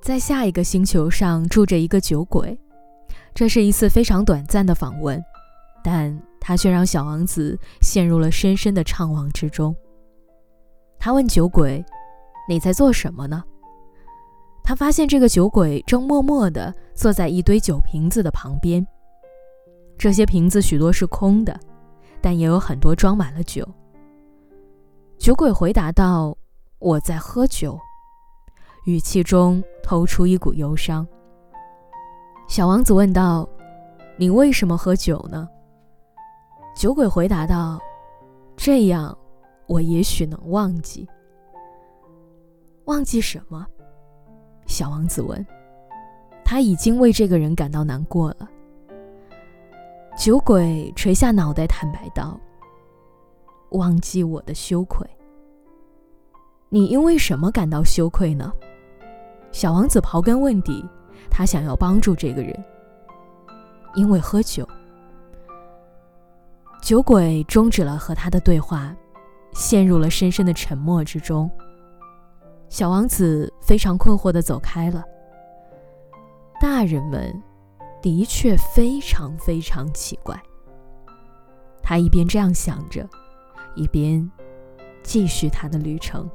在下一个星球上住着一个酒鬼，这是一次非常短暂的访问，但他却让小王子陷入了深深的怅惘之中。他问酒鬼：“你在做什么呢？”他发现这个酒鬼正默默地坐在一堆酒瓶子的旁边。这些瓶子许多是空的，但也有很多装满了酒。酒鬼回答道：“我在喝酒。”语气中透出一股忧伤。小王子问道：“你为什么喝酒呢？”酒鬼回答道：“这样，我也许能忘记。”忘记什么？小王子问。他已经为这个人感到难过了。酒鬼垂下脑袋，坦白道：“忘记我的羞愧。”你因为什么感到羞愧呢？小王子刨根问底，他想要帮助这个人。因为喝酒。酒鬼终止了和他的对话，陷入了深深的沉默之中。小王子非常困惑地走开了。大人们的确非常非常奇怪。他一边这样想着，一边继续他的旅程。